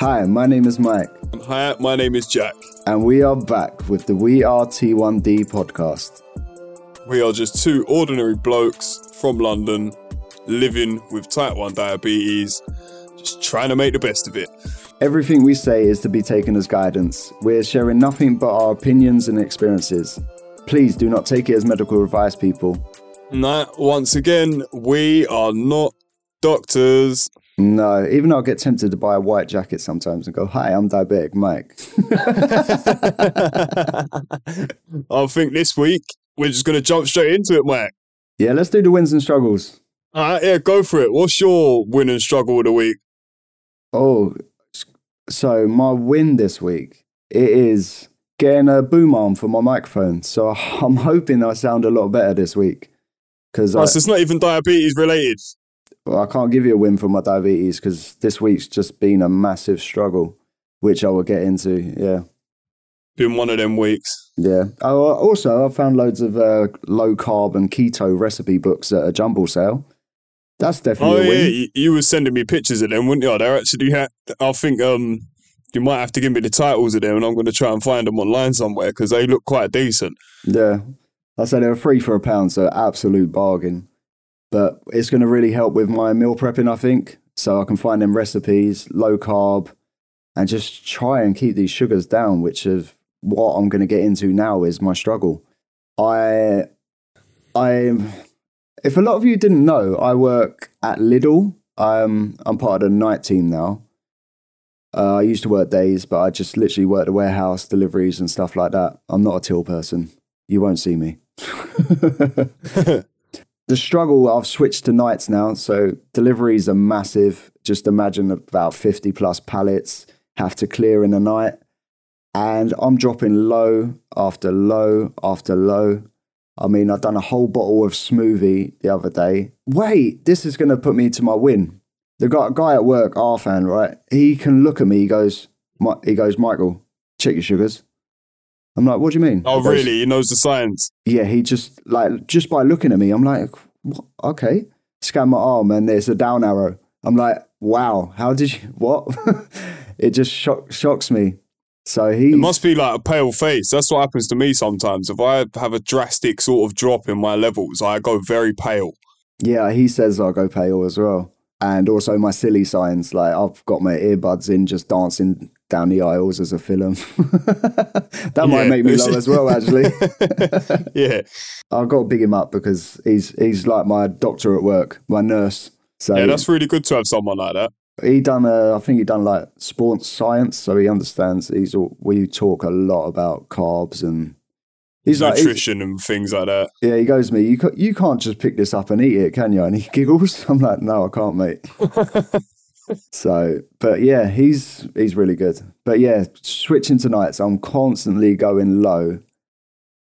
Hi, my name is Mike, Hi, my name is Jack. and we are back with the We Are T1D podcast. We are just two ordinary blokes from London living with type 1 diabetes, just trying to make the best of it. Everything we say is to be taken as guidance. We're sharing nothing but our opinions and experiences. Please do not take it as medical advice, people. Nah, once again, we are not doctors. No, even though I get tempted to buy a white jacket sometimes and go, Hi, I'm diabetic, Mike. I think this week we're just going to jump straight into it, Mike. yeah, let's do the wins and struggles. All right, yeah, go for it. What's your win and struggle of the week? Oh, so my win this week it is getting a boom arm for my microphone. So I'm hoping I sound a lot better this week because Oh, so it's not even diabetes related. Well, I can't give you a win for my diabetes because this week's just been a massive struggle, which I will get into. Yeah. Been one of them weeks. Yeah. Oh, also, I found loads of uh, low carb and keto recipe books at a jumble sale. That's Oh definitely a yeah, win. you, you were sending me pictures of them, wouldn't you? They're actually. Ha- I think um, you might have to give me the titles of them, and I'm going to try and find them online somewhere because they look quite decent. Yeah. I said they were free for a pound, so absolute bargain. But it's going to really help with my meal prepping, I think. So I can find them recipes, low carb, and just try and keep these sugars down, which is what I'm going to get into now is my struggle. I, I, if a lot of you didn't know, I work at Lidl. I'm, I'm part of the night team now. Uh, I used to work days, but I just literally work the warehouse, deliveries, and stuff like that. I'm not a till person. You won't see me. the struggle, I've switched to nights now. So deliveries are massive. Just imagine about 50 plus pallets have to clear in a night. And I'm dropping low after low after low. I mean, I've done a whole bottle of smoothie the other day. Wait, this is going to put me to my win. The guy, guy at work, Arfan, right? He can look at me. He goes, he goes, Michael, check your sugars. I'm like, what do you mean? Oh He goes, really? He knows the science. yeah, he just like just by looking at me, I'm like, what? okay. Scan my arm and there's a down arrow. I'm like, wow, how did you what? it just shock, shocks me. So he It must be like a pale face. That's what happens to me sometimes. If I have a drastic sort of drop in my levels, I go very pale. yeah, he says I go pale as well. And also my silly signs, like I've got my earbuds in just dancing down the aisles as a film. that might Yeah. make me low as well, actually. yeah. I've got to big him up because he's he's like my doctor at work, my nurse. So Yeah, that's really good to have someone like that. he done uh, I think he done like sports science, so he understands. He's all, we talk a lot about carbs and he's like, he's- Nutrition and things like that. yeah. He goes to me, you you can't just pick this up and eat it, can you? And he giggles. I'm like, no, I can't, mate. So, but yeah, he's he's really good. But yeah, switching to nights, I'm constantly going low.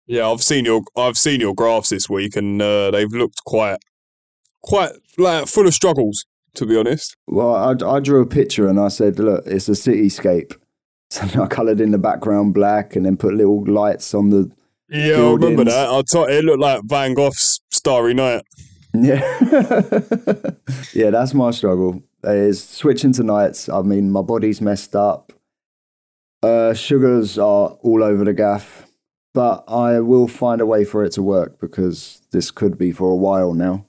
Yeah, I've seen your I've seen your graphs this week, and uh, they've looked quite quite like full of struggles. To be honest, Well, I, I drew a picture and I said, look, it's a cityscape. So I coloured in the background black and then put little lights on the yeah, I remember that. I thought it looked like Van Gogh's Starry Night. Yeah. yeah, that's my struggle. Is switching to nights. I mean, my body's messed up. Uh, sugars are all over the gaff, but I will find a way for it to work because this could be for a while now.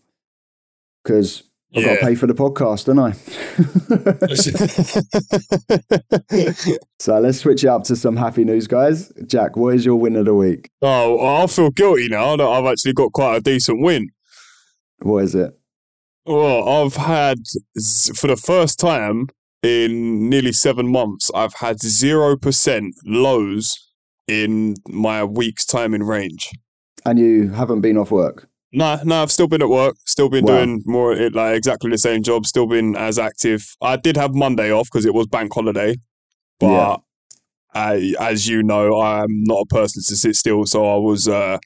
Because I've got to pay for the podcast, don't I? so let's switch it up to some happy news, guys. Jack, what is your win of the week? oh, I feel guilty now that I've actually got quite a decent win. What is it? Well, I've had for the first time in nearly seven months, I've had zero percent lows in my week's time in range. And you haven't been off work? No, no, I've still been at work, still been Wow. doing more like exactly the same job, still been as active. I did have Monday off because it was bank holiday, but Yeah. I, as you know, I'm not a person to sit still, so I was uh,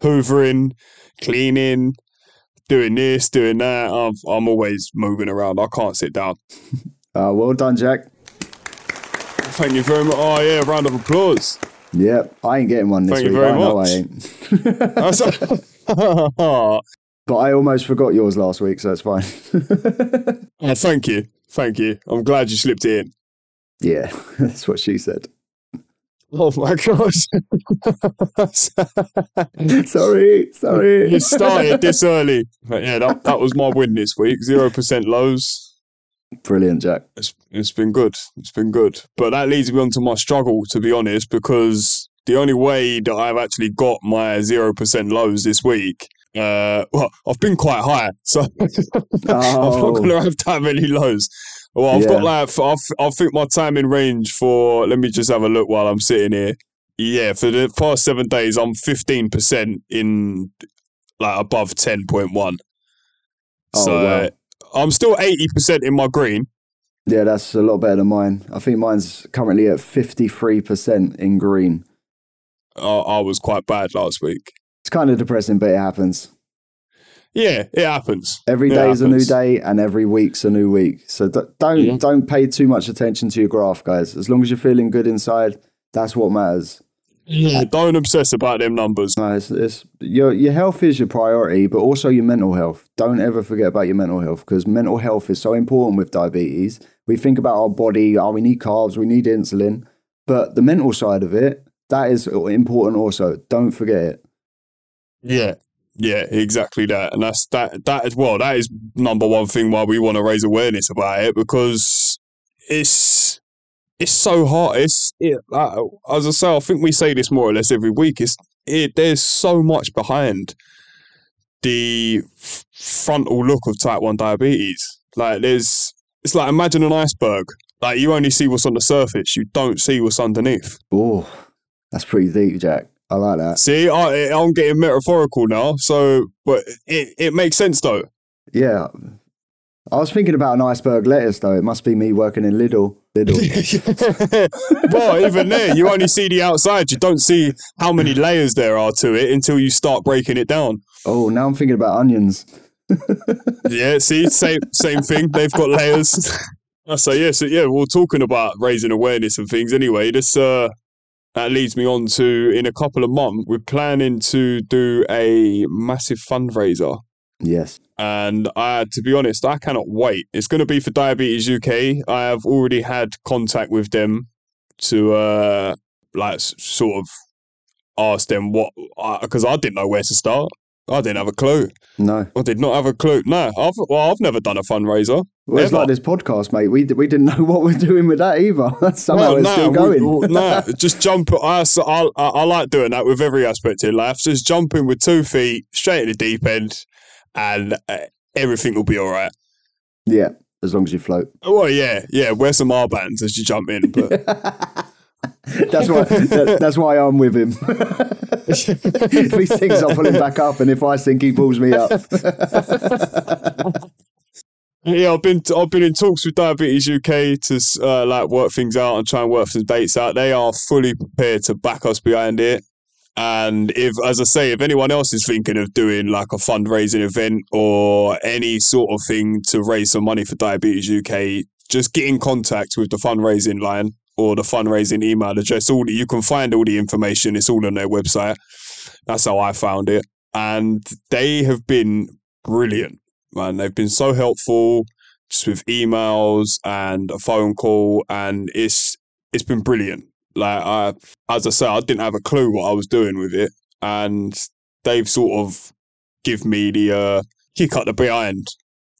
hoovering, cleaning, doing this, doing that. I'm, I'm always moving around. I can't sit down. Uh, well done, Jack. Thank you very much. Oh yeah, round of applause. Yep, I ain't getting one this Thank you week. very I know much. I ain't. But I almost forgot yours last week, so it's fine. Oh, thank you, thank you. I'm glad you slipped in. Yeah, that's what she said. Oh my gosh. sorry, sorry. you started this early. But yeah, that, that was my win this week. 0% lows. Brilliant, Jack. It's, it's been good. It's been good. But that leads me on to my struggle, to be honest, because the only way that I've actually got my 0% lows this week, uh, well, I've been quite high. So I'm not Oh. going to have that many lows. Well, I've Yeah. got like, I think my time in range for, let me just have a look while I'm sitting here. Yeah, for the past seven days, I'm 15% in like above 10.1. Oh, so wow. I'm still 80% in my green. Yeah, that's a lot better than mine. I think mine's currently at 53% in green. I, I was quite bad last week. It's kind of depressing, but it happens. Yeah, it happens. Every It day's a new day and every week's a new week. So don't Yeah. don't pay too much attention to your graph, guys. As long as you're feeling good inside, that's what matters. Yeah, don't obsess about them numbers. No, it's, it's, your your health is your priority, but also your mental health. Don't ever forget about your mental health because mental health is so important with diabetes. We think about our body, oh, we need carbs, we need insulin, but the mental side of it, that is important also. Don't forget it. Yeah, yeah, exactly that, and that's that. That as well. That is number one thing why we want to raise awareness about it because it's it's so hard. It's it, like, as I say, I think we say this more or less every week. It's it. There's so much behind the frontal look of type one diabetes. Like there's, it's like imagine an iceberg. Like you only see what's on the surface. You don't see what's underneath. Oh, that's pretty deep, Jack. I like that. See, I, I'm getting metaphorical now. So, but it, it makes sense though. Yeah. I was thinking about an iceberg lettuce, though. It must be me working in Lidl. Lidl. well, even there, you only see the outside. You don't see how many layers there are to it until you start breaking it down. oh, now I'm thinking about onions. Yeah, see, same same thing. They've got layers. so yeah, so yeah, we're talking about raising awareness and things. Anyway, this uh, that leads me on to in a couple of months, we're planning to do a massive fundraiser. Yes. And I, to be honest, I cannot wait. It's going to be for Diabetes UK. I have already had contact with them to, uh, like, sort of ask them what, because I didn't know where to start. I didn't have a clue. No. I did not have a clue. No, I've well, I've never done a fundraiser. Well, it's like this podcast, mate. We, we didn't know what we're doing with that either. Somehow Well, it's nah, still going. well, nah, just jump. I, I I like doing that with every aspect in life. Just jumping with two feet straight in the deep end, and uh, everything will be all right. yeah, as long as you float. Well, yeah, yeah. Wear some armbands as you jump in, but That's why. that- that's why I'm with him. if he sinks, I'll pull him back up, and if I sink, he pulls me up. yeah, I've been I've been in talks with Diabetes UK to uh, like work things out and try and work some dates out. They are fully prepared to back us behind it. And if, as I say, if anyone else is thinking of doing like a fundraising event or any sort of thing to raise some money for Diabetes UK, just get in contact with the fundraising line or the fundraising email address. All you can find all the information. It's all on their website. That's how I found it, and they have been brilliant, man. They've been so helpful, just with emails and a phone call, and it's it's been brilliant. Like I, as I said, I didn't have a clue what I was doing with it, and they've sort of give me the uh, kick up the behind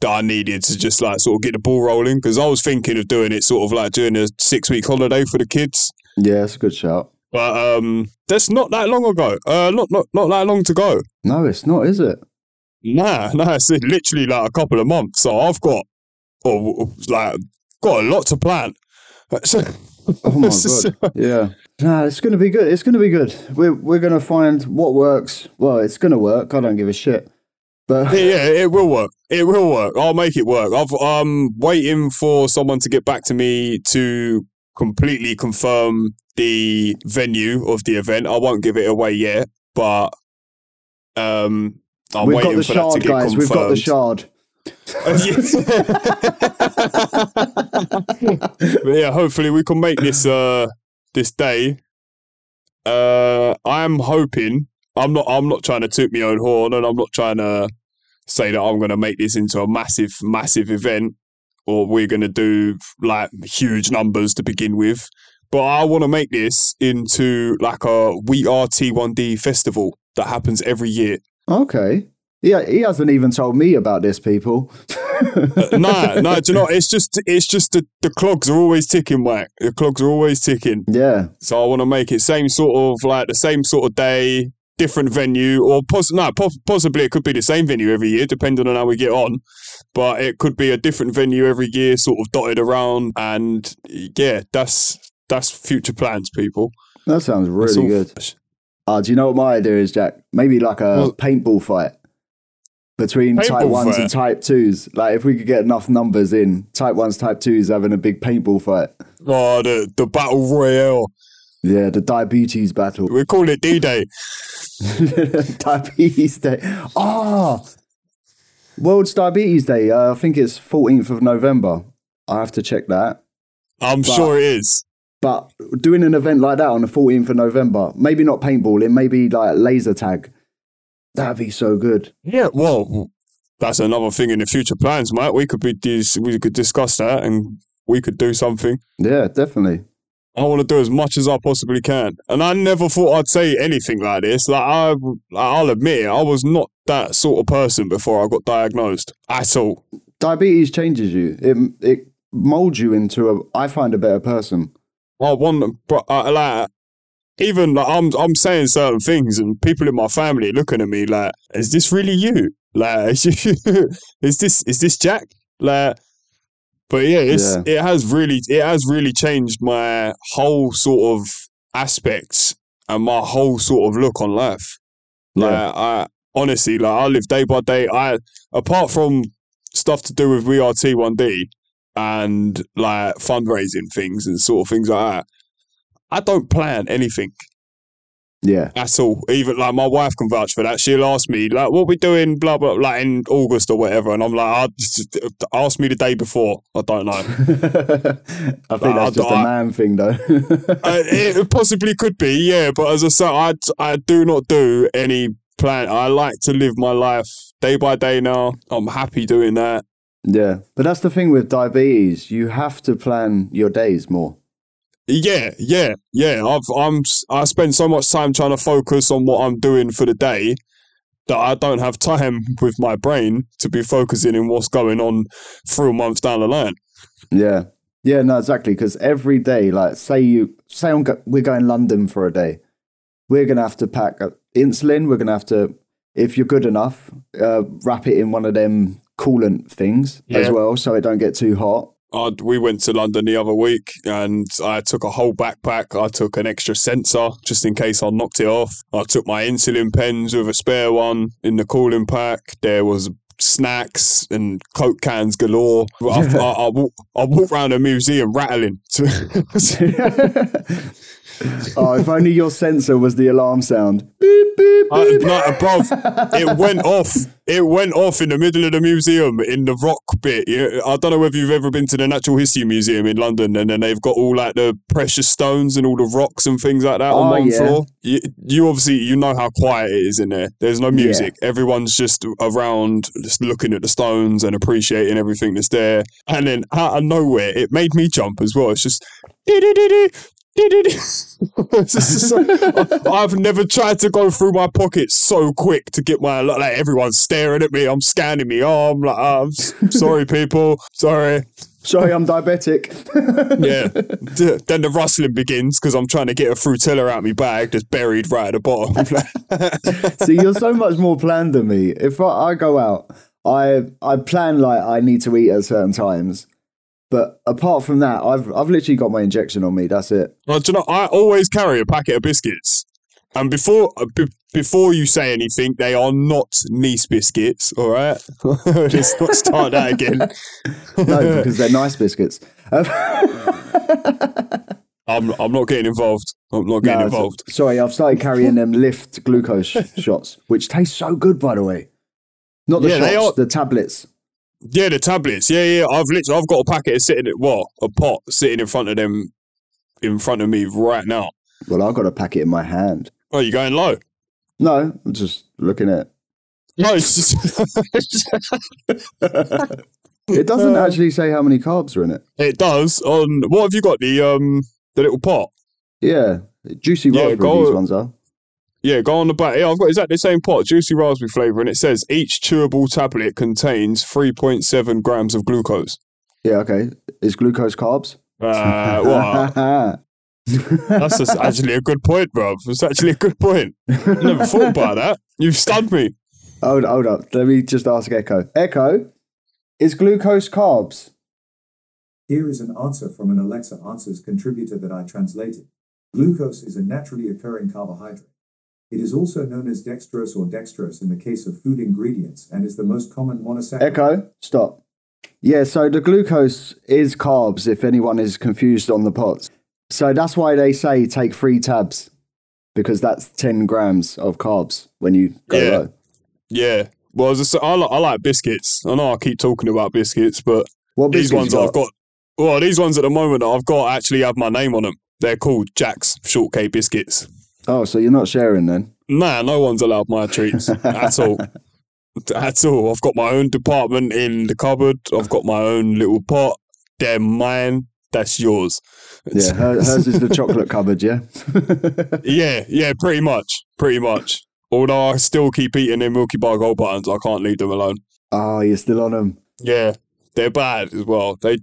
that I needed to just like sort of get the ball rolling because I was thinking of doing it sort of like doing a six week holiday for the kids. yeah, that's a good shout. But um, that's not that long ago. Uh, not not not that long to go. No, it's not, is it? Nah, nah, it's literally like a couple of months. So I've got, oh, like, got a lot to plan. So, Oh my god. Yeah. Nah, it's gonna be good. It's gonna be good. We're we're gonna find what works. Well, it's gonna work. I don't give a shit. But yeah, it will work. It will work. I'll make it work. I've um waiting for someone to get back to me to completely confirm the venue of the event. I won't give it away yet, but um, I'm we've waiting for that to get guys. We've got the shard. but yeah, hopefully we can make this uh this day. Uh I'm hoping I'm not I'm not trying to toot my own horn and I'm not trying to say that I'm gonna make this into a massive, massive event. or we're going to do like huge numbers to begin with. But I want to make this into like a We Are T1D festival that happens every year. Okay. Yeah, he hasn't even told me about this, people. Uh, nah, nah, do you know, it's just, it's just the, the clogs are always ticking, Mike. The clogs are always ticking. yeah. So I want to make it same sort of like the same sort of day, different venue, or poss- no, po- possibly it could be the same venue every year, depending on how we get on. But it could be a different venue every year, sort of dotted around. And yeah, that's that's future plans, people. That sounds really all- good. Uh, do you know what my idea is, Jack? Maybe like a Well- paintball fight between type ones fight? and type twos. Like if we could get enough numbers in, type ones, type twos having a big paintball fight. Oh, the the battle royale. Yeah, the diabetes battle. We call it D Day. diabetes day. Oh, World's Diabetes Day. Uh, I think it's 14th of November. I have to check that. I'm But- sure it is. But doing an event like that on the 14th of November, maybe not paintballing, maybe like laser tag. That'd be so good. Yeah, well, that's another thing in the future plans, mate. We could be dis- we could discuss that, and we could do something. Yeah, definitely. I want to do as much as I possibly can, and I never thought I'd say anything like this. Like I, I'll admit, it, I was not that sort of person before I got diagnosed at all. Diabetes changes you. It it molds you into a. I find a better person. I want, but uh, like, even like, I'm, I'm saying certain things, and people in my family looking at me like, "Is this really you? Like, is this is this Jack?" Like, but yeah, it's it has really it has really changed my whole sort of aspects and my whole sort of look on life. Like, Yeah, I honestly, like, I live day by day. I apart from stuff to do with We Are T1D and like fundraising things and sort of things like that. I don't plan anything yeah, at all. Even like my wife can vouch for that. She'll ask me like, "What we doing?" Blah blah, like in August or whatever, and I'm like, "I just ask me the day before." I don't know. I think I- that's just a I- man thing, though. uh, it possibly could be, yeah. But as I said, I I do not do any plan. I like to live my life day by day now. I'm happy doing that. yeah, but that's the thing with diabetes. You have to plan your days more. Yeah, yeah, yeah. I've I'm I spend so much time trying to focus on what I'm doing for the day that I don't have time with my brain to be focusing in what's going on three months down the line. Yeah, yeah, no, exactly. Because every day, like, say you say I'm go- we're going London for a day, we're gonna have to pack insulin. We're gonna have to, if you're good enough, uh, wrap it in one of them coolant things as well, so it don't get too hot. I, we went to London the other week and I took a whole backpack. I took an extra sensor just in case I knocked it off. I took my insulin pens with a spare one in the cooling pack. There was snacks and coke cans galore. I, I, I, walk, I walk around a museum rattling. oh, if only your sensor was the alarm sound. Beep beep I, beep. no, bruv, it went off. It went off in the middle of the museum in the rock bit. I don't know whether you've ever been to the Natural History Museum in London, and then they've got all like the precious stones and all the rocks and things like that on Oh, one yeah. floor. You, you obviously you know how quiet it is in there. There's no music. Everyone's just around, just looking at the stones and appreciating everything that's there. And then out of nowhere, it made me jump as well. It's just. I've never tried to go through my pockets so quick to get my like everyone's staring at me. I'm scanning me arm. Like, oh, I'm sorry, people. Sorry. Sorry, I'm diabetic. Yeah. D- then the rustling begins because I'm trying to get a Fruitella out my bag that's buried right at the bottom. See, you're so much more planned than me. If I, I go out, I I plan like I need to eat at certain times. But apart from that, I've I've literally got my injection on me. That's it. well, do you know, I always carry a packet of biscuits. And before uh, b- before you say anything, they are not nice biscuits, all right? Let's not start that again. No, because they're nice biscuits. I'm I'm not getting involved. I'm not getting no, involved. so- sorry, I've started carrying them lift glucose shots, which taste so good, by the way. Not the Yeah, shots, are- the tablets. Yeah, the tablets. Yeah, yeah. I've literally I've got a packet sitting at what a pot sitting in front of them, in front of me right now. Well, I've got a packet in my hand. Oh, you going low? No, I'm just looking at. No, it's just It doesn't Uh, actually say how many carbs are in it. It does. On what have you got? The um the little pot. Yeah, juicy Yeah, raspberry. go- These ones are. Yeah, go on the back. Yeah, I've got exactly the same pot, juicy raspberry flavour, and it says each chewable tablet contains 3.7 grams of glucose. Yeah, okay. Is glucose carbs? Uh, well, that's just actually a good point, bro. It's actually a good point. Never thought about that. You've stunned me. hold, hold up. Let me just ask Echo. Echo, is glucose carbs? Here is an answer from an Alexa Answers contributor that I translated. Glucose is a naturally occurring carbohydrate. It is also known as dextrose or dextrose in the case of food ingredients and is the most common monosaccharide. Echo, stop. Yeah, so the glucose is carbs if anyone is confused on the pots. So that's why they say take three tabs because that's 10 grams of carbs when you go Yeah. low. Yeah. Well, as I, say, I, like, I like biscuits. I know I keep talking about biscuits, but What these biscuits ones you I've got, well, these ones at the moment I've got actually have my name on them. They're called Jack's shortcake biscuits. Oh, so you're not sharing then? Nah, no one's allowed my treats at all. At all. I've got my own department in the cupboard. I've got my own little pot. They're mine. That's yours. Yeah, her, hers is the chocolate cupboard, yeah? yeah, yeah, pretty much. Pretty much. Although I still keep eating them Milky Bar Gold buttons, I can't leave them alone. oh, you're still on them. Yeah, they're bad as well. They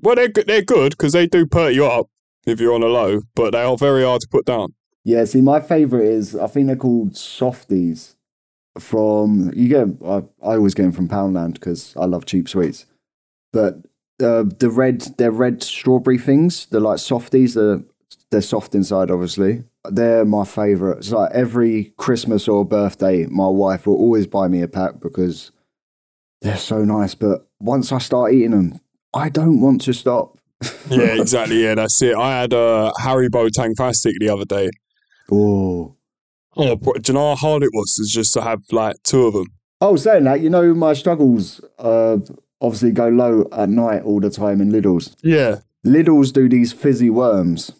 well, they're. They're good because they do perk you up if you're on a low, but they are very hard to put down. Yeah, see, my favourite is, I think they're called Softies from, you get, I, I always get them from Poundland because I love cheap sweets. But uh, the red, they're red strawberry things. They're like softies. They're they're soft inside, obviously. They're my favourite. It's like every Christmas or birthday, my wife will always buy me a pack because they're so nice. But once I start eating them, I don't want to stop. Yeah, exactly. Yeah, that's it. I had a Harry Haribo Tangfastic the other day. Oh. Oh, do you know how hard it was to just to have like two of them? Oh, saying that, you know, my struggles uh, obviously go low at night all the time in Lidl's. Yeah, Lidl's do these fizzy worms,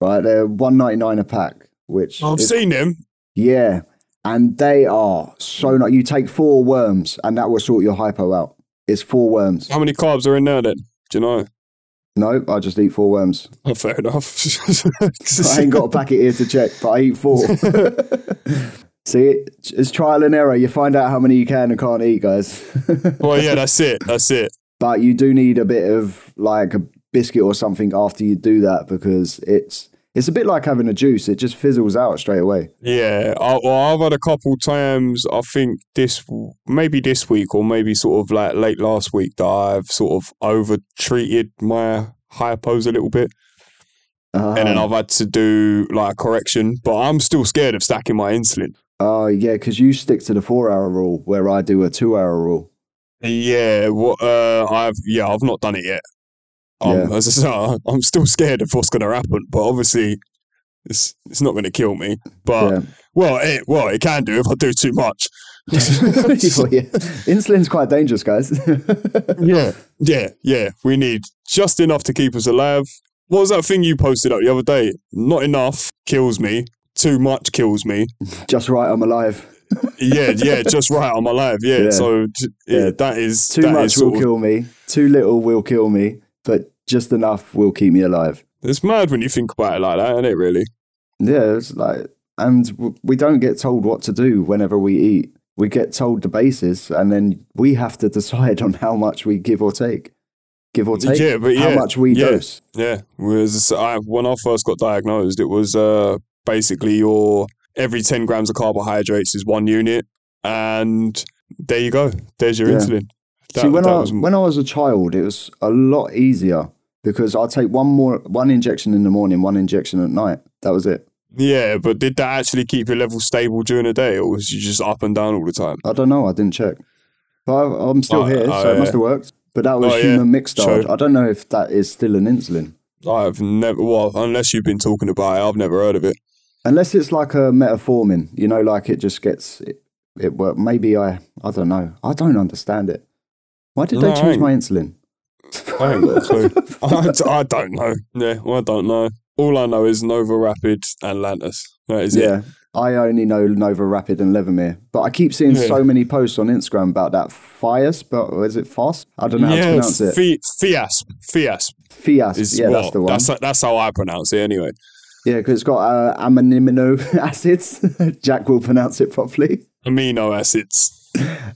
right? They're one ninety nine a pack, which I've is- seen them. yeah, and they are so nice. You take four worms, and that will sort your hypo out. It's four worms. How many carbs are in there then? Do you know? No, I just eat four worms. Oh, fair enough. I ain't got a packet here to check, but I eat four. See, it's trial and error. You find out how many you can and can't eat, guys. well, yeah, that's it. That's it. but you do need a bit of like a biscuit or something after you do that because it's it's a bit like having a juice. It just fizzles out straight away. Yeah. I, well, I've had a couple times. I think this, maybe this week, or maybe sort of like late last week, that I've sort of over treated my hypos a little bit. and then Uh, I've had to do like a correction, but I'm still scared of stacking my insulin. oh yeah, because you stick to the four hour rule where I do a two hour rule. Yeah, what? Uh, I've yeah, I've not done it yet. Um, Yeah. as I say, I'm still scared of what's going to happen, but obviously, it's it's not going to kill me. But yeah. well, it well it can do if I do too much. Well, yeah. Insulin's quite dangerous, guys. yeah, yeah, yeah. We need just enough to keep us alive. What was that thing you posted up the other day? Not enough kills me. Too much kills me. Just right, I'm alive. Yeah, yeah, just right. I'm alive. Yeah. Yeah. So yeah, Yeah. that is Too that much is will of- kill me. Too little will kill me. But just enough will keep me alive. It's mad when you think about it like that, isn't it? Really? Yeah, it's like, and we don't get told what to do whenever we eat. We get told the basis, and then we have to decide on how much we give or take. Give or take. Yeah, but yeah, how much we yeah. dose. Yeah. Whereas I, when I first got diagnosed, it was uh, basically your every 10 grams of carbohydrates is one unit. And there you go. There's your Yeah. insulin. That, See, when I was, when I was a child, it was a lot easier because I take one more one injection in the morning, one injection at night. That was it. yeah, but did that actually keep your level stable during the day or was you just up and down all the time? I don't know. I didn't check, but I, I'm still Oh, here, oh, so it must have worked. But that was Oh, yeah. human mixed True. I don't know if that is still an insulin. I've never, well, unless you've been talking about it, I've never heard of it. Unless it's like a metformin, you know, like it just gets it. it work. Maybe I, I don't know. I don't understand it. Why did No, they I change my insulin? I ain't got a clue. I, I don't know. Yeah, I don't know. All I know is NovoRapid and Lantus. That is it. Yeah, I only know NovoRapid and Levemir, but I keep seeing Yeah. so many posts on Instagram about that Fias, but is it Fast? I don't know how to pronounce it. Fi- Fiasp. Fiasp Fias, is yeah, well, that's the one. That's, that's how I pronounce it anyway. Yeah, because it's got uh, amino acids. Jack will pronounce it properly. Amino acids.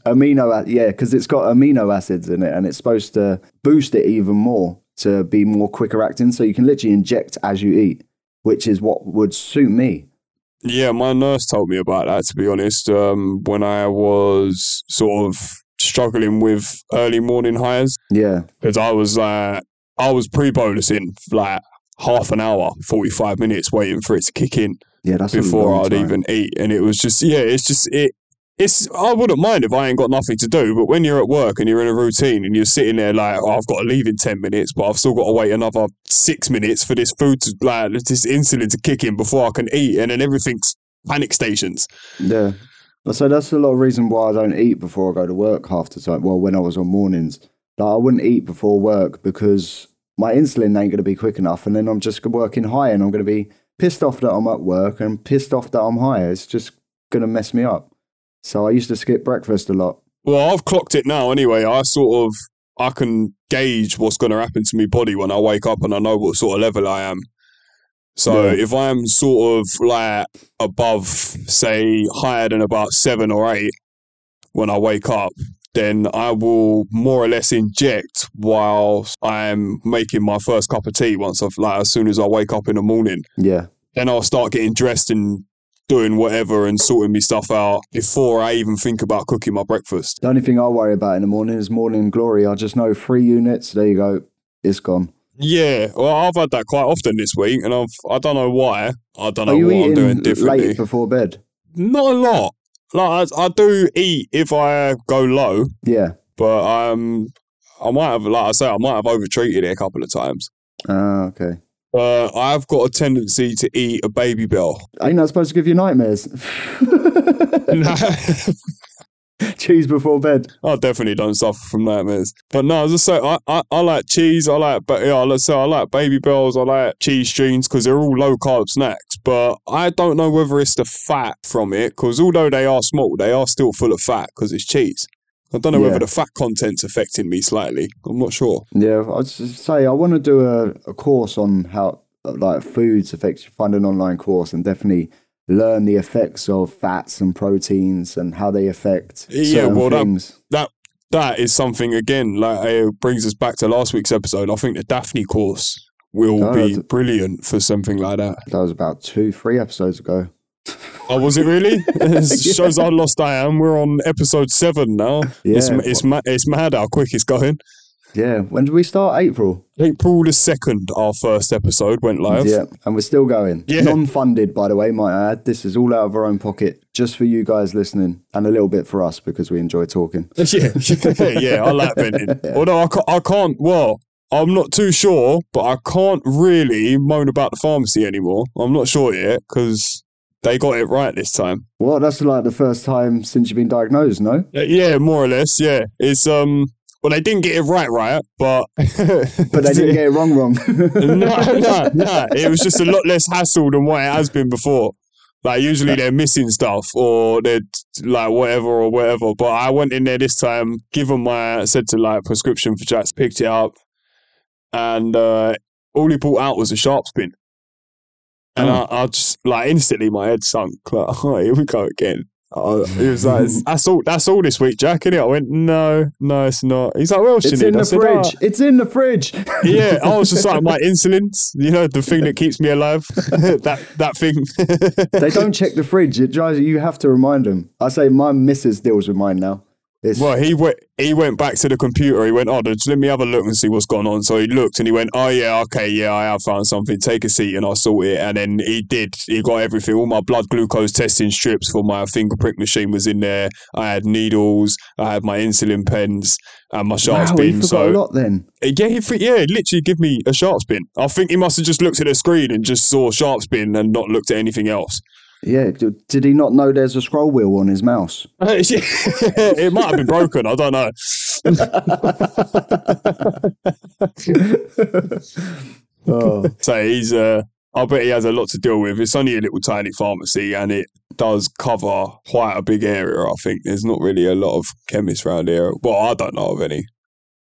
Amino, yeah, because it's got amino acids in it, and it's supposed to boost it even more to be more quicker acting. So you can literally inject as you eat, which is what would suit me. Yeah, my nurse told me about that, to be honest, um, when I was sort of struggling with early morning hires. Yeah, because I was like, I was pre-bolusing like half an hour, forty-five minutes, waiting for it to kick in yeah, that's before I'd time. even eat, and it was just yeah, it's just it. It's I wouldn't mind if I ain't got nothing to do, but when you're at work and you're in a routine and you're sitting there like, oh, I've got to leave in ten minutes, but I've still got to wait another six minutes for this food to like this insulin to kick in before I can eat, and then everything's panic stations. Yeah. So that's a lot of reason why I don't eat before I go to work half the time. Well, when I was on mornings, like I wouldn't eat before work because my insulin ain't going to be quick enough, and then I'm just working high, and I'm going to be pissed off that I'm at work and pissed off that I'm high. It's just going to mess me up. So I used to skip breakfast a lot. Well, I've clocked it now anyway. I sort of I can gauge what's going to happen to my body when I wake up, and I know what sort of level I am. So Yeah. if I am sort of like above, say, higher than about seven or eight when I wake up, then I will more or less inject while I'm making my first cup of tea. Once I've like as soon as I wake up in the morning, Yeah. then I'll start getting dressed and doing whatever and sorting me stuff out before I even think about cooking my breakfast. The only thing I worry about in the morning is morning glory. I just know three units. There you go. It's gone. Yeah, well, I've had that quite often this week, and I've I don't know why. I don't know Are you what I'm doing differently. late before bed? Not a lot. Like I, I do eat if I go low, Yeah. but um, I might have, like I say, I might have overtreated it a couple of times. Ah, okay. But I've got a tendency to eat a Babybel. Ain't that supposed to give you nightmares? Cheese before bed. I definitely don't suffer from nightmares. But no, as I say, I, I, I like cheese. I like, but yeah, let's say I like Babybels. I like cheese strings because they're all low carb snacks. But I don't know whether it's the fat from it because although they are small, they are still full of fat because it's cheese. I don't know Yeah. whether the fat content's affecting me slightly. I'm not sure. Yeah, I'd say I want to do a, a course on how like foods affect you. Find an online course and definitely learn the effects of fats and proteins and how they affect Yeah, certain well, that- things. That that is something again. Like uh, it brings us back to last week's episode. I think the DAFNE course will be brilliant for something like that. That was about two, three episodes ago. Oh, was it really? it shows how lost I am. We're on episode seven now. it's Yeah, it's ma- it's mad how quick it's going. Yeah, when did we start? April. April the second, our first episode went live. Yeah, and we're still going. Yeah. Non-funded, by the way, might I add. This is all out of our own pocket, just for you guys listening, and a little bit for us because we enjoy talking. yeah, yeah. I like venting. Although I can't, I can't. Well, I'm not too sure, but I can't really moan about the pharmacy anymore. I'm not sure yet because they got it right this time. Well, that's like the first time since you've been diagnosed, no? Uh, Yeah, more or less. Yeah, it's um. Well, they didn't get it right, right, but But they didn't get it wrong, wrong. no, no, no. It was just a lot less hassle than what it has been before. Like usually they're missing stuff or they're like whatever or whatever. But I went in there this time, given my said to like prescription for Jacks, picked it up, and uh, all he pulled out was a sharps bin. And Oh. I, I just like instantly my head sunk. Like, oh, here we go again. Uh, he was like, "That's all. That's all this week, Jack." And I went, "No, no, it's not." He's like, "Well, you it's need?" in I the said, fridge. "Ah." It's in the fridge. yeah, I was just like my insulin, you know, the thing that keeps me alive. that that thing. they don't check the fridge. It drives you have to remind them. I say my missus deals with mine now. It's, well, he went he went back to the computer. He went, "Oh, just let me have a look and see what's going on." So he looked and he went, "Oh yeah, okay, yeah, I have found something. Take a seat and I'll sort it." And then he did. He got everything. All my blood glucose testing strips for my finger prick machine was in there. I had needles. I had my insulin pens and my sharp wow, he spin. So a lot then. Yeah, he, yeah, literally give me a sharps bin. I think he must have just looked at the screen and just saw sharps bin and not looked at anything else. Yeah, did he not know there's a scroll wheel on his mouse? it might have been broken. I don't know. Oh, So he's uh I bet he has a lot to deal with. It's only a little tiny pharmacy and it does cover quite a big area, I think. There's not really a lot of chemists around here. Well, I don't know of any.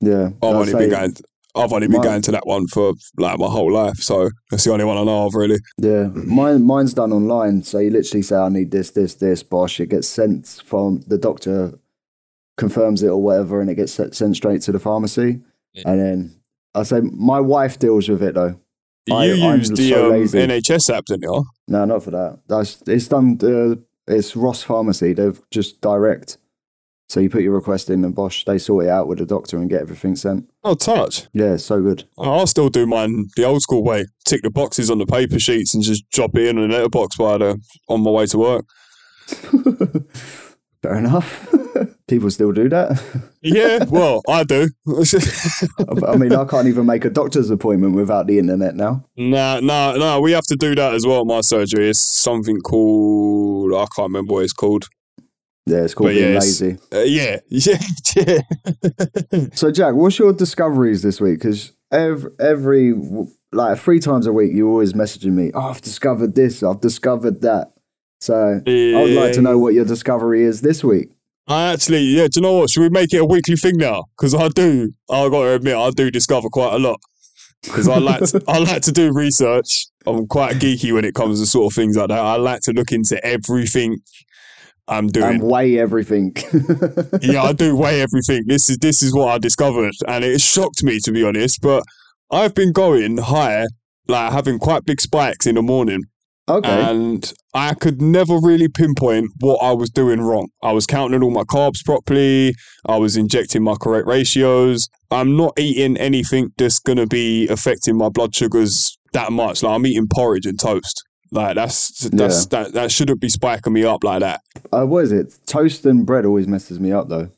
Yeah, I've only say- been going I've only been My- going to that one for like my whole life, so that's the only one I know of really. Yeah, mine mine's done online. So you literally say, "I need this, this, this." Bosh, it gets sent from the doctor, confirms it or whatever, and it gets sent sent straight to the pharmacy. Yeah. And then I say, my wife deals with it though. I- you I'm use the so um. NHS app, didn't you? No, not for that. That's it's done. Uh, it's Ross Pharmacy. They've just direct. So you put your request in, and Bosch they sort it out with the doctor and get everything sent. Oh, touch. Yeah, it's so good. I'll still do mine the old school way. Tick the boxes on the paper sheets and just drop it in a letterbox by the on my way to work. Fair enough. People still do that. Yeah, well, I do. I mean, I can't even make a doctor's appointment without the internet now. nah, no, no. We have to do that as well. My surgery is something called I can't remember what it's called. Yeah, it's called But being yeah, lazy. Uh, yeah, yeah, yeah. So, Jack, what's your discoveries this week? Because every, every like three times a week, you're always messaging me. Oh, I've discovered this. I've discovered that. So, I would like to know what your discovery is this week. I actually, yeah. Do you know what? Should we make it a weekly thing now? Because I do. I got to admit, I do discover quite a lot. Because I like, to, I like to do research. I'm quite geeky when it comes to sort of things like that. I like to look into everything I'm doing. And weigh everything. yeah, I do weigh everything. This is this is what I discovered, and it shocked me to be honest. But I've been going higher, like having quite big spikes in the morning, okay. and I could never really pinpoint what I was doing wrong. I was counting all my carbs properly. I was injecting my correct ratios. I'm not eating anything that's gonna be affecting my blood sugars that much. Like I'm eating porridge and toast. Like that's that's that that shouldn't be spiking me up like that. uh, what is it? Toast and bread always messes me up, though.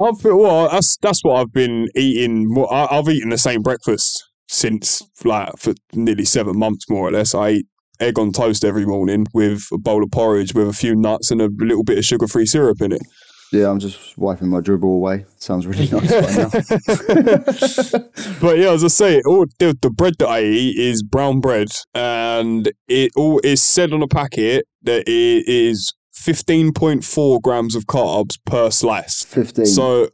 I've well, that's that's what I've been eating. I've eaten the same breakfast since like for nearly seven months, more or less. I eat egg on toast every morning with a bowl of porridge with a few nuts and a little bit of sugar-free syrup in it. Yeah, I'm just wiping my dribble away. Sounds really nice right now. but yeah, as I say, all the, the bread that I eat is brown bread, and it all is said on a packet that it is fifteen point four grams of carbs per slice. 15. So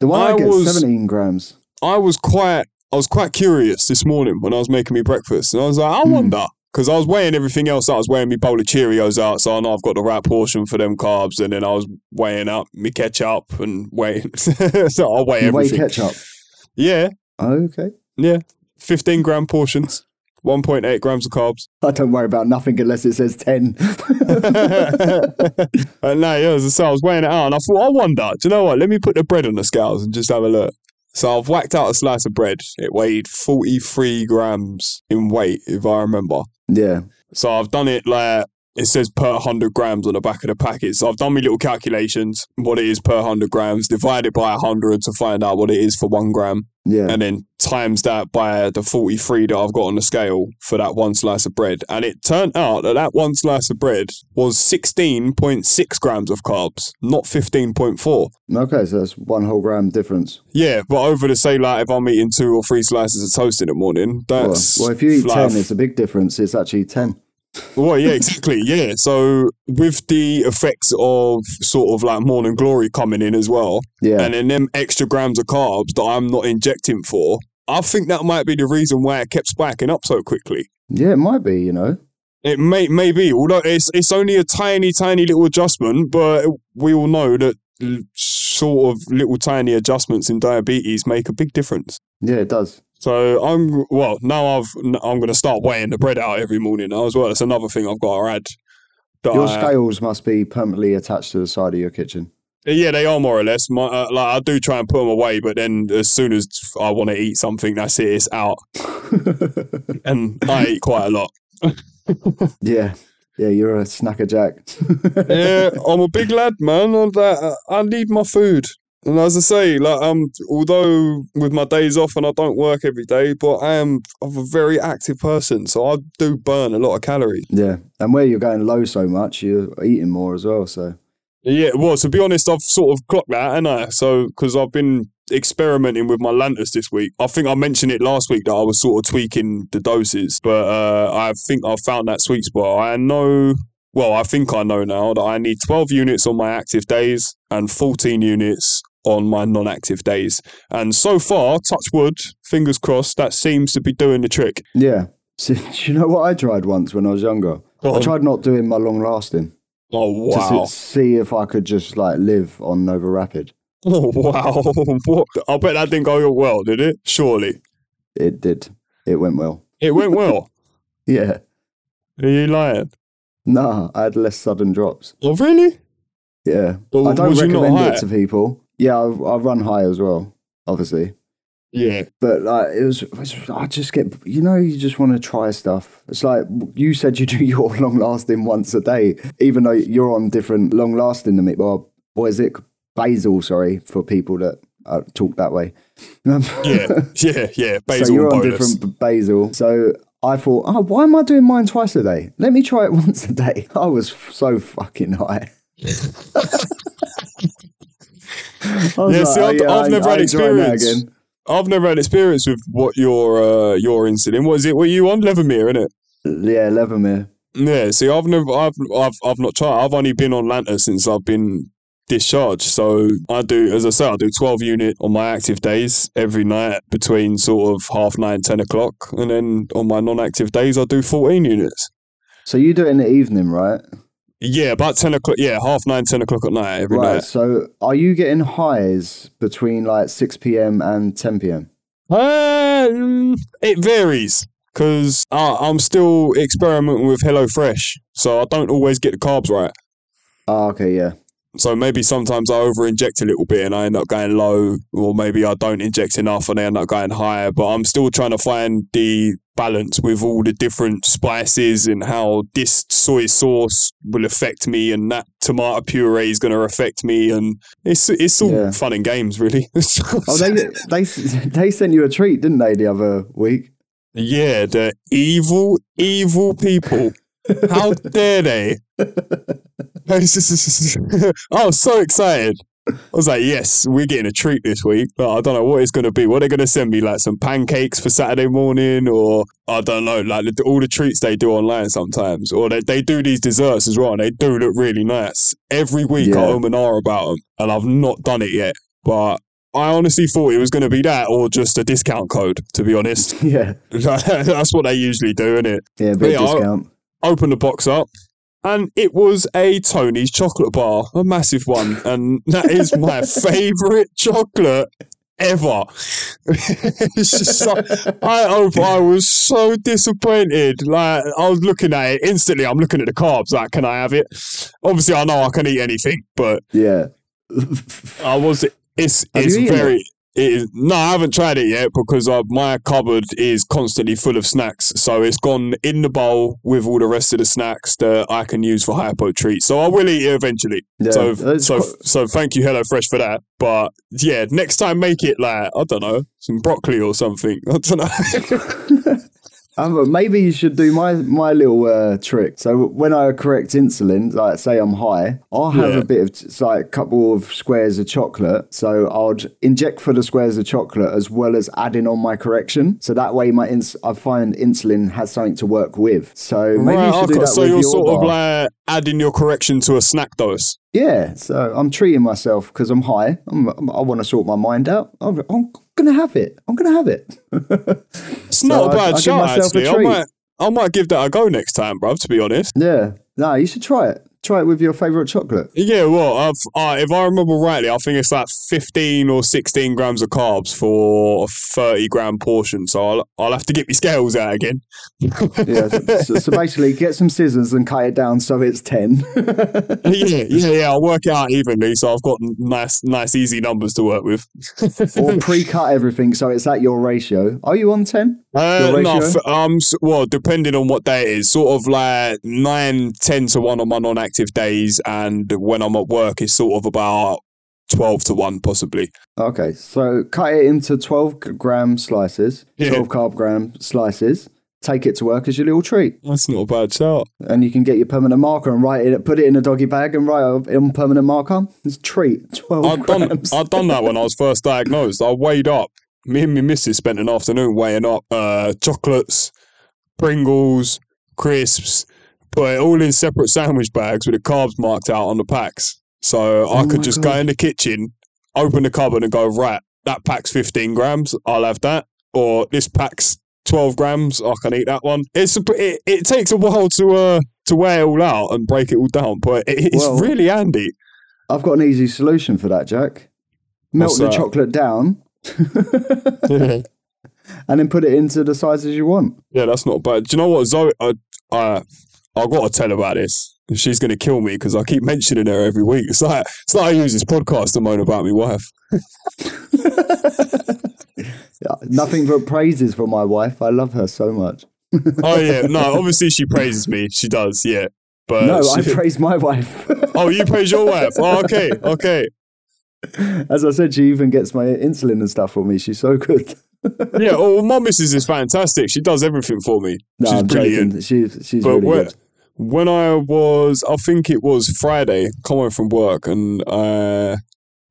the one I, I get was- 17 grams. I was quite I was quite curious this morning when I was making me breakfast, and I was like, I Hmm. wonder because I was weighing everything else. out. I was weighing me bowl of Cheerios out, so I know I've got the right portion for them carbs, and then I was weighing up me ketchup and weighing. so I weigh You weigh everything. ketchup. Yeah, Okay. yeah, fifteen gram portions, one point eight grams of carbs. I don't worry about nothing unless it says 10. and uh, no, yeah, so I I was weighing it out, and I thought, I wonder. Do you know what? Let me put the bread on the scales and just have a look. So I've whacked out a slice of bread. It weighed 43 grams in weight, if I remember. Yeah. So I've done it like it says per 100 grams on the back of the packet. So I've done my little calculations, what it is per 100 grams, divided by 100 to find out what it is for one gram, Yeah. and then times that by the 43 that I've got on the scale for that one slice of bread. And it turned out that that one slice of bread was 16.6 grams of carbs, not 15.4. Okay, so that's one whole gram difference. Yeah, but over to say like if I'm eating two or three slices of toast in the morning, Well, that's well, if you eat like 10, it's a big difference. It's actually 10. Well, yeah, exactly. Yeah. So with the effects of sort of like morning glory coming in as well, Yeah. and then them extra grams of carbs that I'm not injecting for, I think that might be the reason why it kept spiking up so quickly. yeah, it might be, you know. It may may be, although it's it's only a tiny, tiny little adjustment, but we all know that sort of little tiny adjustments in diabetes make a big difference. Yeah, it does. So I'm well now. I've I'm going to start weighing the bread out every morning now as well. That's another thing I've got to add. Your I- scales must be permanently attached to the side of your kitchen. Yeah, they are more or less. My, uh, like I do try and put them away, but then as soon as I want to eat something, that's it. It's out, and I eat quite a lot. yeah. Yeah, you're a snacker jack. Yeah, I'm a big lad, man. I'm like, uh, I need my food, and as I say, like um, although with my days off and I don't work every day, but I am I'm a very active person, so I do burn a lot of calories. yeah. And where you're going low so much, you're eating more as well. So, Yeah, well, to be honest, I've sort of clocked that, and I so because I've been experimenting with my Lantus this week. I think I mentioned it last week that I was sort of tweaking the doses, but uh, I think I found that sweet spot. I know, well, I think I know now that I need 12 units on my active days and 14 units on my non-active days. And so far, touch wood, fingers crossed, that seems to be doing the trick. Yeah. So, do you know what I tried once when I was younger? I tried not doing my long lasting Oh to wow! s- see if I could just like live on NovoRapid. Oh wow! What? I bet that didn't go your well, did it? Surely It did. It went well. it went well. Yeah. Are you lying? Nah, I had less sudden drops. Oh really? Yeah. Well, I don't was you not recommend it to people. Yeah, I, I run high as well, obviously. Yeah. But like it was, it was- I just get, you know, you just want to try stuff. It's like you said you do your long lasting once a day, even though you're on different long lasting than me. Well, what is it? Basal, sorry, for people that uh, talk that way. Yeah, yeah, yeah. Basal so you're on bolus. different basal. So I thought, oh, why am I doing mine twice a day? Let me try it once a day. I was so fucking high. Was Yeah, see, I've- I've never I had experience. I've never had experience with what your uh, your. What is it? were you on? Levemir, innit? Yeah, Levemir. Yeah. See, I've never, I've, I've, I've not tried. I've only been on Lantus since I've been discharged. So I do, as I say, I do twelve unit on my active days every night between sort of half nine, ten o'clock, and then on my non-active days I do fourteen units. So you do it in the evening, right? Yeah, about ten o'clock. Yeah, half nine, ten o'clock at night every right. night. So are you getting highs between like 6 p.m. and 10 p.m.? Um, it varies because I'm still experimenting with HelloFresh, so I don't always get the carbs right. Oh, okay, yeah. So maybe sometimes I over inject a little bit and I end up going low, or maybe I don't inject enough and I end up going higher. But I'm still trying to find the balance with all the different spices and how this soy sauce will affect me and that tomato puree is going to affect me. And it's it's all Yeah. fun and games, really. Oh, they they they sent you a treat, didn't they, the other week? Yeah, the evil, evil people. How dare they? I was oh, so excited. I was like, yes, we're getting a treat this week. But I don't know what it's going to be. What are they going to send me? Like some pancakes for Saturday morning? Or I don't know, like the, all the treats they do online sometimes. Or they, they do these desserts as well. And they do look really nice. Every week I Yeah. owe Manar about them. And I've not done it yet. But I honestly thought it was going to be that or just a discount code, to be honest. Yeah, That's what they usually do, isn't it? yeah, big Yeah, discount. Open the box up, and it was a Tony's chocolate bar, a massive one, and that is my favourite chocolate ever. it's just so, I oh, I was so disappointed. Like I was looking at it instantly. I'm looking at the carbs. Like, can I have it? Obviously, I know I can eat anything, but Yeah. I was. It's Have it's very. It is, no, I haven't tried it yet because uh, my cupboard is constantly full of snacks. So it's gone in the bowl with all the rest of the snacks that I can use for hypo treats. So I will eat it eventually. Yeah, so so quite- so thank you HelloFresh for that. But yeah, next time make it like I don't know some broccoli or something. I don't know. Um, maybe you should do my my little uh, trick. So when I correct insulin, like say I'm high, I'll have Yeah. a bit of like a couple of squares of chocolate. So I'd inject for the squares of chocolate as well as adding on my correction. So that way, my ins- I find insulin has something to work with. So maybe you should do that so with you're your sort bar. of like adding your correction to a snack dose. Yeah, so I'm treating myself because I'm high. I'm, I want to sort my mind out. I'm, I'm gonna have it. I'm gonna have it. It's not a bad I shot a actually. I might I might give that a go next time, bruv. To be honest. yeah, no, you should try it. Try it with your favorite chocolate. Yeah, well, I've, uh, if I remember rightly, I think it's like 15 or 16 grams of carbs for a 30 gram portion. So I'll, I'll have to get my scales out again. Yeah, so, so, basically, get some scissors and cut it down so it's ten. yeah, yeah, yeah. I'll work it out evenly. So I've got nice, nice, easy numbers to work with. or pre-cut everything so it's at your ratio. Are you on ten? Uh, no, f- um, well, depending on what day it is, sort of like 9, 10 to 1 on my non active days. And when I'm at work, it's sort of about 12 to 1, possibly. Okay, so cut it into twelve gram slices, Yeah. twelve carb gram slices. take it to work as your little treat. That's not a bad shout. And you can get your permanent marker and write it, put it in a doggy bag and write it on permanent marker. It's a treat. 12 I've done, grams. I've done that when I was first diagnosed. I weighed up. Me and my missus spent an afternoon weighing up uh, chocolates, Pringles, crisps, put it all in separate sandwich bags with the carbs marked out on the packs. So I Oh could just God. go in the kitchen, open the cupboard and go, right, that pack's 15 grams. I'll have that. Or this pack's 12 grams. I can eat that one. It's a, it, it takes a while to uh, to weigh it all out and break it all down, but it, it's Well- really handy. I've got an easy solution for that, Jack. Melt What's the that? chocolate down Yeah. and then put it into the sizes you want. Yeah, that's not bad. Do you know what, Zoe? I, I, I got to tell her about this. She's going to kill me because I keep mentioning her every week. It's like it's like I use this podcast to moan about my wife. Yeah, Nothing but praises for my wife. I love her so much. Oh yeah, no, obviously she praises me. She does, yeah. But no, I praise my wife. oh, you praise your wife. Oh, okay, okay. As I said, she even gets my insulin and stuff for me. She's so good. Yeah. Oh, my missus is fantastic. She does everything for me. No, She's I'm brilliant. joking. She's she's But really good. When I was, I think it was Friday, coming from work, and I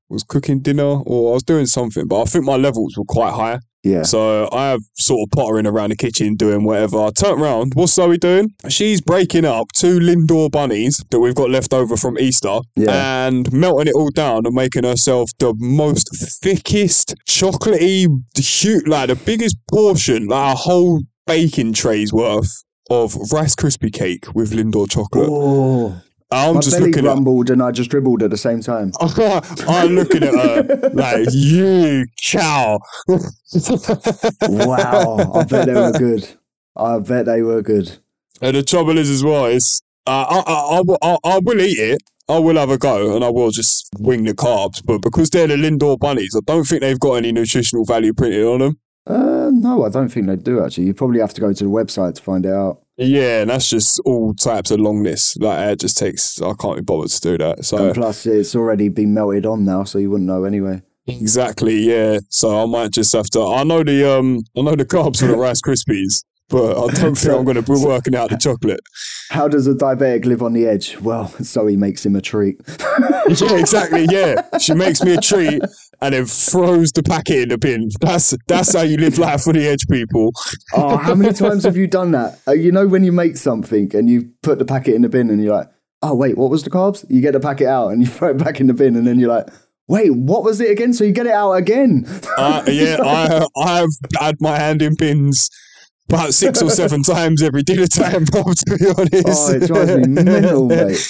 was cooking dinner or I was doing something, but I think my levels were quite high. Yeah. So I have sort of pottering around the kitchen doing whatever. I turn around, what's Zoe doing? She's breaking up two Lindor bunnies that we've got left over from Easter Yeah. and melting it all down and making herself the most thickest, chocolatey, huge, like the biggest portion, like a whole baking tray's worth of Rice Krispie cake with Lindor chocolate. Oh, I'm my just belly looking at rumbled and I just dribbled at the same time. I'm looking at her like, you cow. Wow, I bet they were good. I bet they were good. And the trouble is, as well, is uh, I, I, I, will- I, I will eat it. I will have a go, and I will just wing the carbs. But because they're the Lindor bunnies, I don't think they've got any nutritional value printed on them. Uh, no, I don't think they do actually. You probably have to go to the website to find it out. Yeah, and that's just all types of longness. Like it just takes. I can't be bothered to do that. So And plus, it's already been melted on now, so you wouldn't know anyway. exactly, yeah. So I might just have to. I know the um, I know the carbs for the Rice Krispies, but I don't think I'm going to be working out the chocolate. How does a diabetic live on the edge? Well, Zoe makes him a treat. Yeah, exactly. Yeah, she makes me a treat and then throws the packet in the bin. That's that's how you live life on the edge, people. Oh, how many times have you done that? Uh, you know when you make something and you put the packet in the bin and you're like, oh wait, what was the carbs? You get the packet out and you throw it back in the bin and then you're like, wait, what was it again? So you get it out again. Uh, yeah, I I've had my hand in bins about six or seven times every dinner time, Bob. To be honest, Oh, it drives me mental, mate.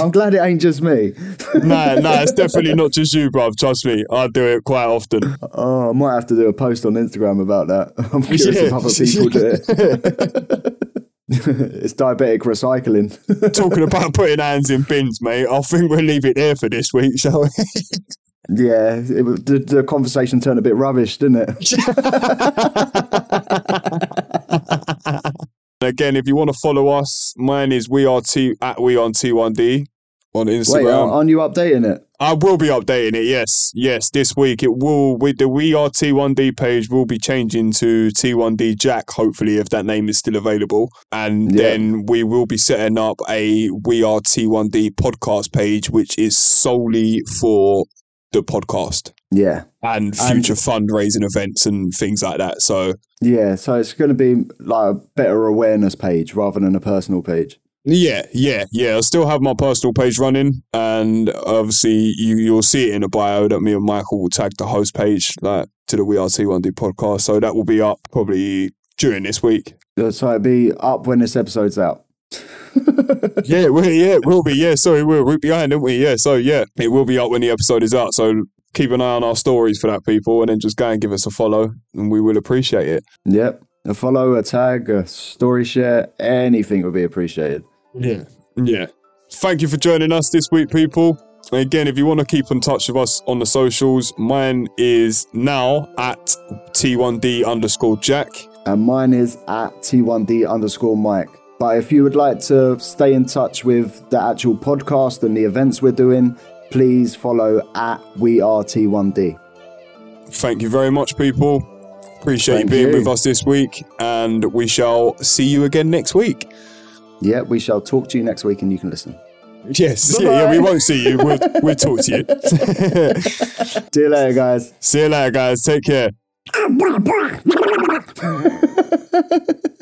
I'm glad it ain't just me. nah, nah, it's definitely not just you, bruv. Trust me, I do it quite often. Oh, I might have to do a post on Instagram about that. I'm curious if Yeah. other people do it. it's diabetic recycling. Talking about putting hands in bins, mate. I think we'll leave it there for this week, shall we? Yeah, it, the, the conversation turned a bit rubbish, didn't it? Again, if you want to follow us, mine is we are t at we on t1d on Wait, Instagram. aren't you updating it? I will be updating it. Yes, yes. This week it will. With the We Are T1D page, will be changing to T1D Jack. Hopefully, if that name is still available, and Yeah. then we will be setting up a We Are T1D podcast page, which is solely for the podcast Yeah. and And- future fundraising events and things like that. So Yeah, so it's going to be like a better awareness page rather than a personal page. Yeah, yeah, yeah. I still have my personal page running, and obviously you you'll see it in the bio that me and Michael will tag the host page like to the We Are T1D podcast. So that will be up probably during this week. So it'll be up when this episode's out. yeah, well, yeah, it will be. Yeah, sorry, we're, we're behind, aren't we? Yeah, so yeah, it will be up when the episode is out. So keep an eye on our stories for that, people, and then just go and give us a follow, and we will appreciate it. Yep. A follow, a tag, a story share, anything would be appreciated. Yeah. Yeah. Thank you for joining us this week, people. Again, if you want to keep in touch with us on the socials, mine is now at T1D underscore Jack. And mine is at T1D underscore Mike. But if you would like to stay in touch with the actual podcast and the events we're doing, please follow at We Are T1D. Thank you very much, people. Appreciate Thank you being you. with us this week, and we shall see you again next week. Yeah, we shall talk to you next week and you can listen. Yes, yeah, yeah, we won't see you. We'll, we'll talk to you. See you later, guys. see you later, guys. Take care.